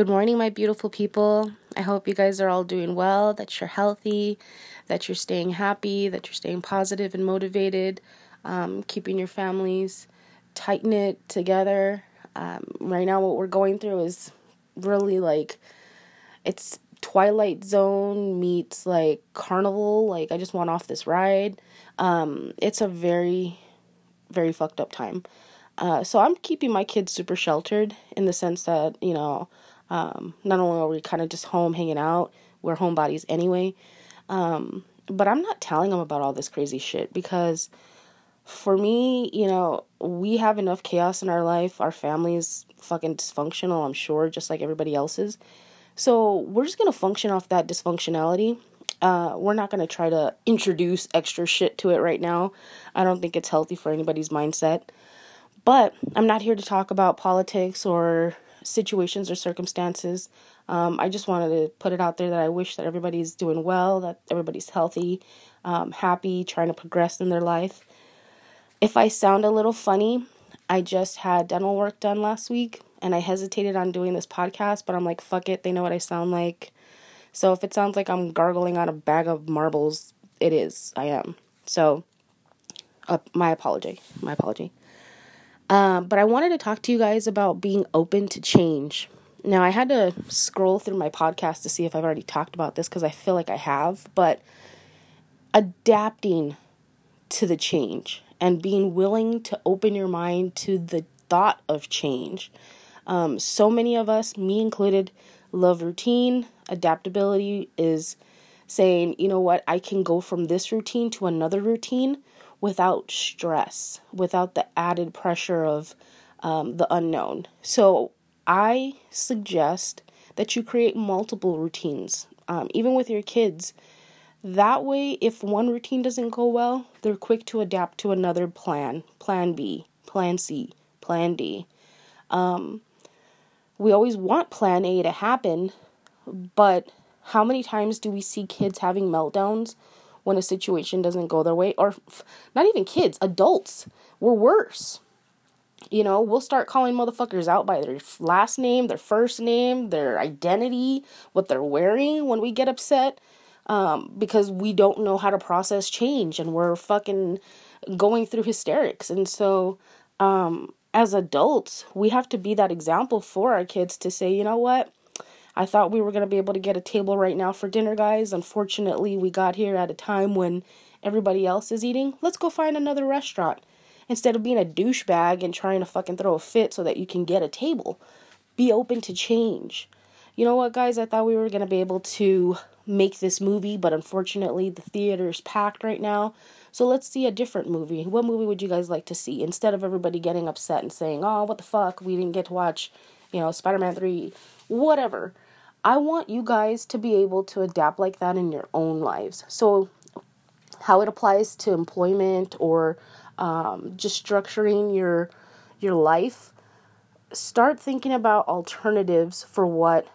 Good morning, my beautiful people. I hope you guys are all doing well, that you're healthy, that you're staying happy, that you're staying positive and motivated, um, keeping your families tight knit together. Um, right now, what we're going through is really like it's Twilight Zone meets like Carnival. Like, I just want off this ride. Um, it's a very, very fucked up time. Uh, so I'm keeping my kids super sheltered in the sense that, you know, um, not only are we kind of just home hanging out, we're homebodies anyway. Um, but I'm not telling them about all this crazy shit because for me, you know, we have enough chaos in our life. Our family is fucking dysfunctional, I'm sure, just like everybody else's. So we're just gonna function off that dysfunctionality. Uh, we're not gonna try to introduce extra shit to it right now. I don't think it's healthy for anybody's mindset. But I'm not here to talk about politics or situations or circumstances. Um, I just wanted to put it out there that I wish that everybody's doing well, that everybody's healthy, um, happy, trying to progress in their life. If I sound a little funny, I just had dental work done last week and I hesitated on doing this podcast, but I'm like, fuck it, they know what I sound like. So if it sounds like I'm gargling on a bag of marbles, it is. I am. So, uh, my apology. My apology. Um, but I wanted to talk to you guys about being open to change. Now, I had to scroll through my podcast to see if I've already talked about this because I feel like I have, but adapting to the change and being willing to open your mind to the thought of change. Um, so many of us, me included, love routine. Adaptability is saying, you know what, I can go from this routine to another routine without stress, without the added pressure of um, the unknown. So I suggest that you create multiple routines, um, even with your kids. That way, if one routine doesn't go well, they're quick to adapt to another plan plan B, plan C, plan D. Um, we always want plan A to happen, but how many times do we see kids having meltdowns when a situation doesn't go their way, or not even kids, adults. We're worse. You know, we'll start calling motherfuckers out by their last name, their first name, their identity, what they're wearing when we get upset um, because we don't know how to process change and we're fucking going through hysterics. And so, um, as adults, we have to be that example for our kids to say, you know what? I thought we were going to be able to get a table right now for dinner, guys. Unfortunately, we got here at a time when everybody else is eating. Let's go find another restaurant. Instead of being a douchebag and trying to fucking throw a fit so that you can get a table, be open to change. You know what, guys? I thought we were going to be able to make this movie, but unfortunately, the theater's packed right now. So let's see a different movie. What movie would you guys like to see? Instead of everybody getting upset and saying, oh, what the fuck, we didn't get to watch, you know, Spider Man 3 whatever. I want you guys to be able to adapt like that in your own lives. So, how it applies to employment or um, just structuring your your life, start thinking about alternatives for what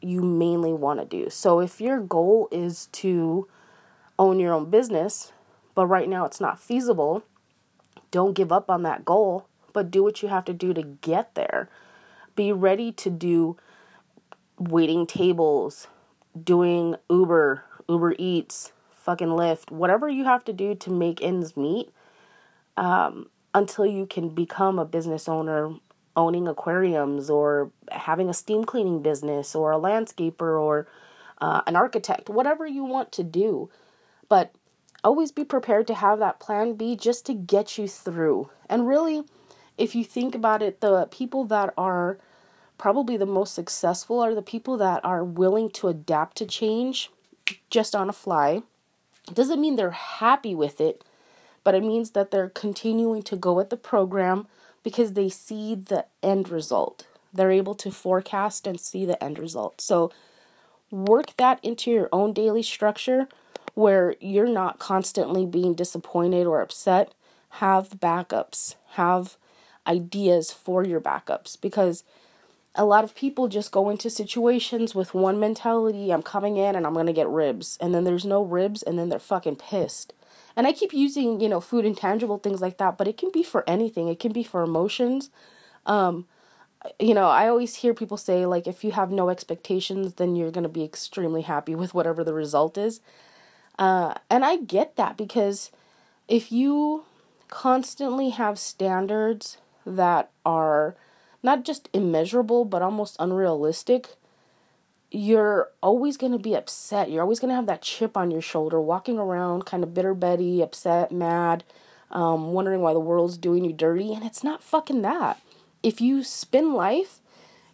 you mainly want to do. So, if your goal is to own your own business, but right now it's not feasible, don't give up on that goal, but do what you have to do to get there. Be ready to do waiting tables, doing Uber, Uber Eats, fucking Lyft, whatever you have to do to make ends meet um, until you can become a business owner owning aquariums or having a steam cleaning business or a landscaper or uh, an architect, whatever you want to do. But always be prepared to have that plan B just to get you through. And really, if you think about it, the people that are probably the most successful are the people that are willing to adapt to change just on a fly. It doesn't mean they're happy with it, but it means that they're continuing to go with the program because they see the end result. They're able to forecast and see the end result. So, work that into your own daily structure where you're not constantly being disappointed or upset. Have backups, have ideas for your backups because a lot of people just go into situations with one mentality I'm coming in and I'm to get ribs. And then there's no ribs and then they're fucking pissed. And I keep using, you know, food and tangible things like that, but it can be for anything. It can be for emotions. Um, you know, I always hear people say, like, if you have no expectations, then you're to be extremely happy with whatever the result is. Uh, and I get that because if you constantly have standards that are not just immeasurable, but almost unrealistic, you're always going to be upset. You're always going to have that chip on your shoulder, walking around kind of bitter Betty, upset, mad, um, wondering why the world's doing you dirty. And it's not fucking that. If you spin life,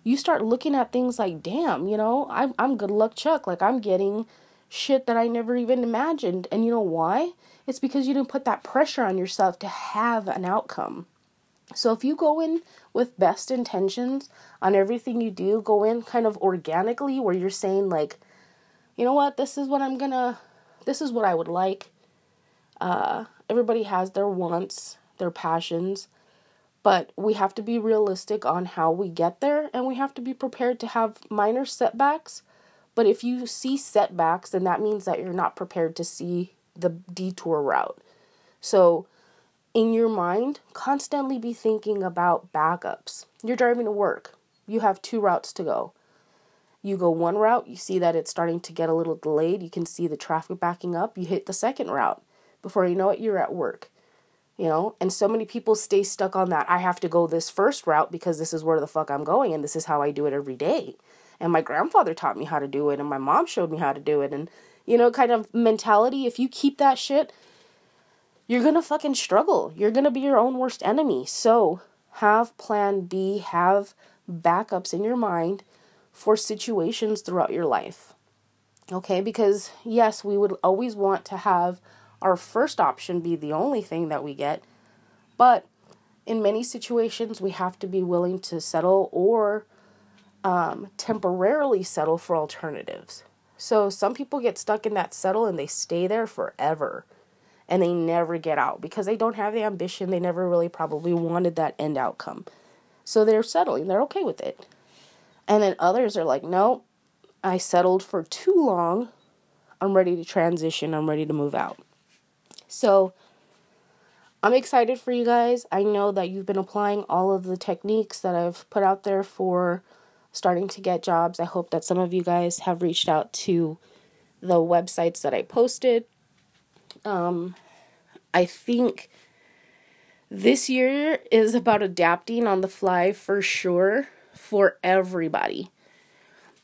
you start looking at things like, damn, you know, I'm, I'm good luck Chuck. Like, I'm getting shit that I never even imagined. And you know why? It's because you didn't put that pressure on yourself to have an outcome. So if you go in with best intentions on everything you do, go in kind of organically where you're saying like, you know what, this is what I'm gonna this is what I would like. Uh everybody has their wants, their passions, but we have to be realistic on how we get there and we have to be prepared to have minor setbacks. But if you see setbacks, then that means that you're not prepared to see the detour route. So in your mind, constantly be thinking about backups. You're driving to work, you have two routes to go. You go one route, you see that it's starting to get a little delayed, you can see the traffic backing up, you hit the second route. Before you know it, you're at work. You know, and so many people stay stuck on that. I have to go this first route because this is where the fuck I'm going and this is how I do it every day. And my grandfather taught me how to do it and my mom showed me how to do it and you know, kind of mentality. If you keep that shit, you're gonna fucking struggle. You're gonna be your own worst enemy. So have plan B, have backups in your mind for situations throughout your life. Okay, because yes, we would always want to have our first option be the only thing that we get, but in many situations, we have to be willing to settle or um, temporarily settle for alternatives. So some people get stuck in that settle and they stay there forever and they never get out because they don't have the ambition. They never really probably wanted that end outcome. So they're settling, they're okay with it. And then others are like, no, I settled for too long. I'm ready to transition. I'm ready to move out. So I'm excited for you guys. I know that you've been applying all of the techniques that I've put out there for starting to get jobs. I hope that some of you guys have reached out to the websites that I posted um, I think this year is about adapting on the fly for sure for everybody.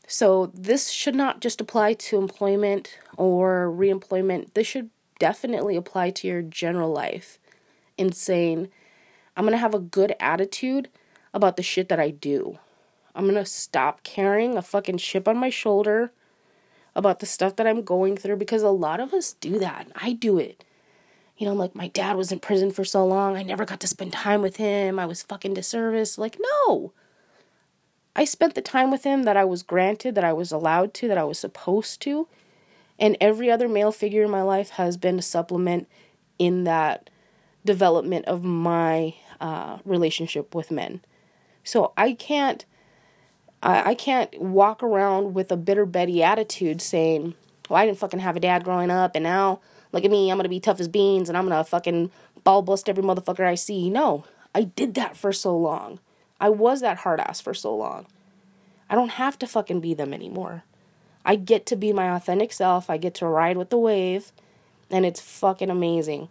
So, this should not just apply to employment or reemployment. This should definitely apply to your general life in saying, I'm going to have a good attitude about the shit that I do. I'm going to stop carrying a fucking chip on my shoulder about the stuff that I'm going through because a lot of us do that. I do it. You know, I'm like, my dad was in prison for so long. I never got to spend time with him. I was fucking disservice. Like, no. I spent the time with him that I was granted, that I was allowed to, that I was supposed to. And every other male figure in my life has been a supplement in that development of my uh, relationship with men. So I can't I, I can't walk around with a bitter Betty attitude saying, well, I didn't fucking have a dad growing up, and now look at me, I'm gonna be tough as beans, and I'm gonna fucking ball bust every motherfucker I see. No, I did that for so long. I was that hard ass for so long. I don't have to fucking be them anymore. I get to be my authentic self. I get to ride with the wave, and it's fucking amazing.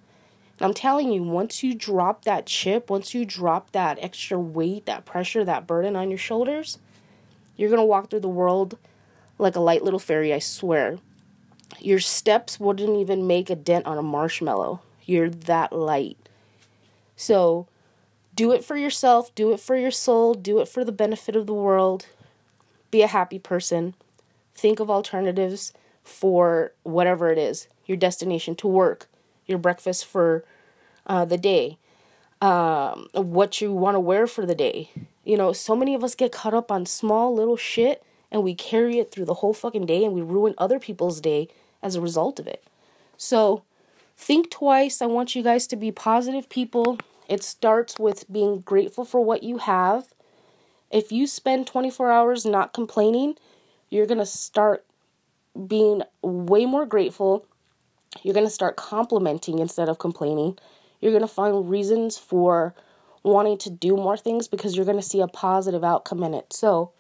And I'm telling you, once you drop that chip, once you drop that extra weight, that pressure, that burden on your shoulders, you're going to walk through the world like a light little fairy, I swear. Your steps wouldn't even make a dent on a marshmallow. You're that light. So, do it for yourself, do it for your soul, do it for the benefit of the world. Be a happy person. Think of alternatives for whatever it is your destination to work, your breakfast for uh, the day, um, what you want to wear for the day. You know, so many of us get caught up on small little shit and we carry it through the whole fucking day and we ruin other people's day as a result of it. So, think twice. I want you guys to be positive people. It starts with being grateful for what you have. If you spend 24 hours not complaining, you're going to start being way more grateful. You're going to start complimenting instead of complaining. You're going to find reasons for wanting to do more things because you're going to see a positive outcome in it. So,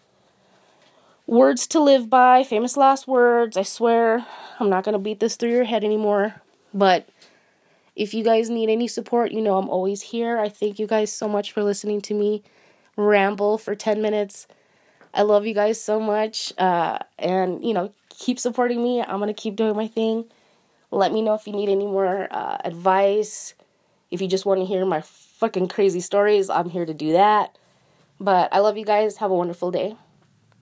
words to live by, famous last words. I swear I'm not going to beat this through your head anymore. But if you guys need any support, you know I'm always here. I thank you guys so much for listening to me ramble for 10 minutes. I love you guys so much. Uh, and, you know, keep supporting me. I'm going to keep doing my thing. Let me know if you need any more uh, advice. If you just want to hear my fucking crazy stories, I'm here to do that. But I love you guys. Have a wonderful day.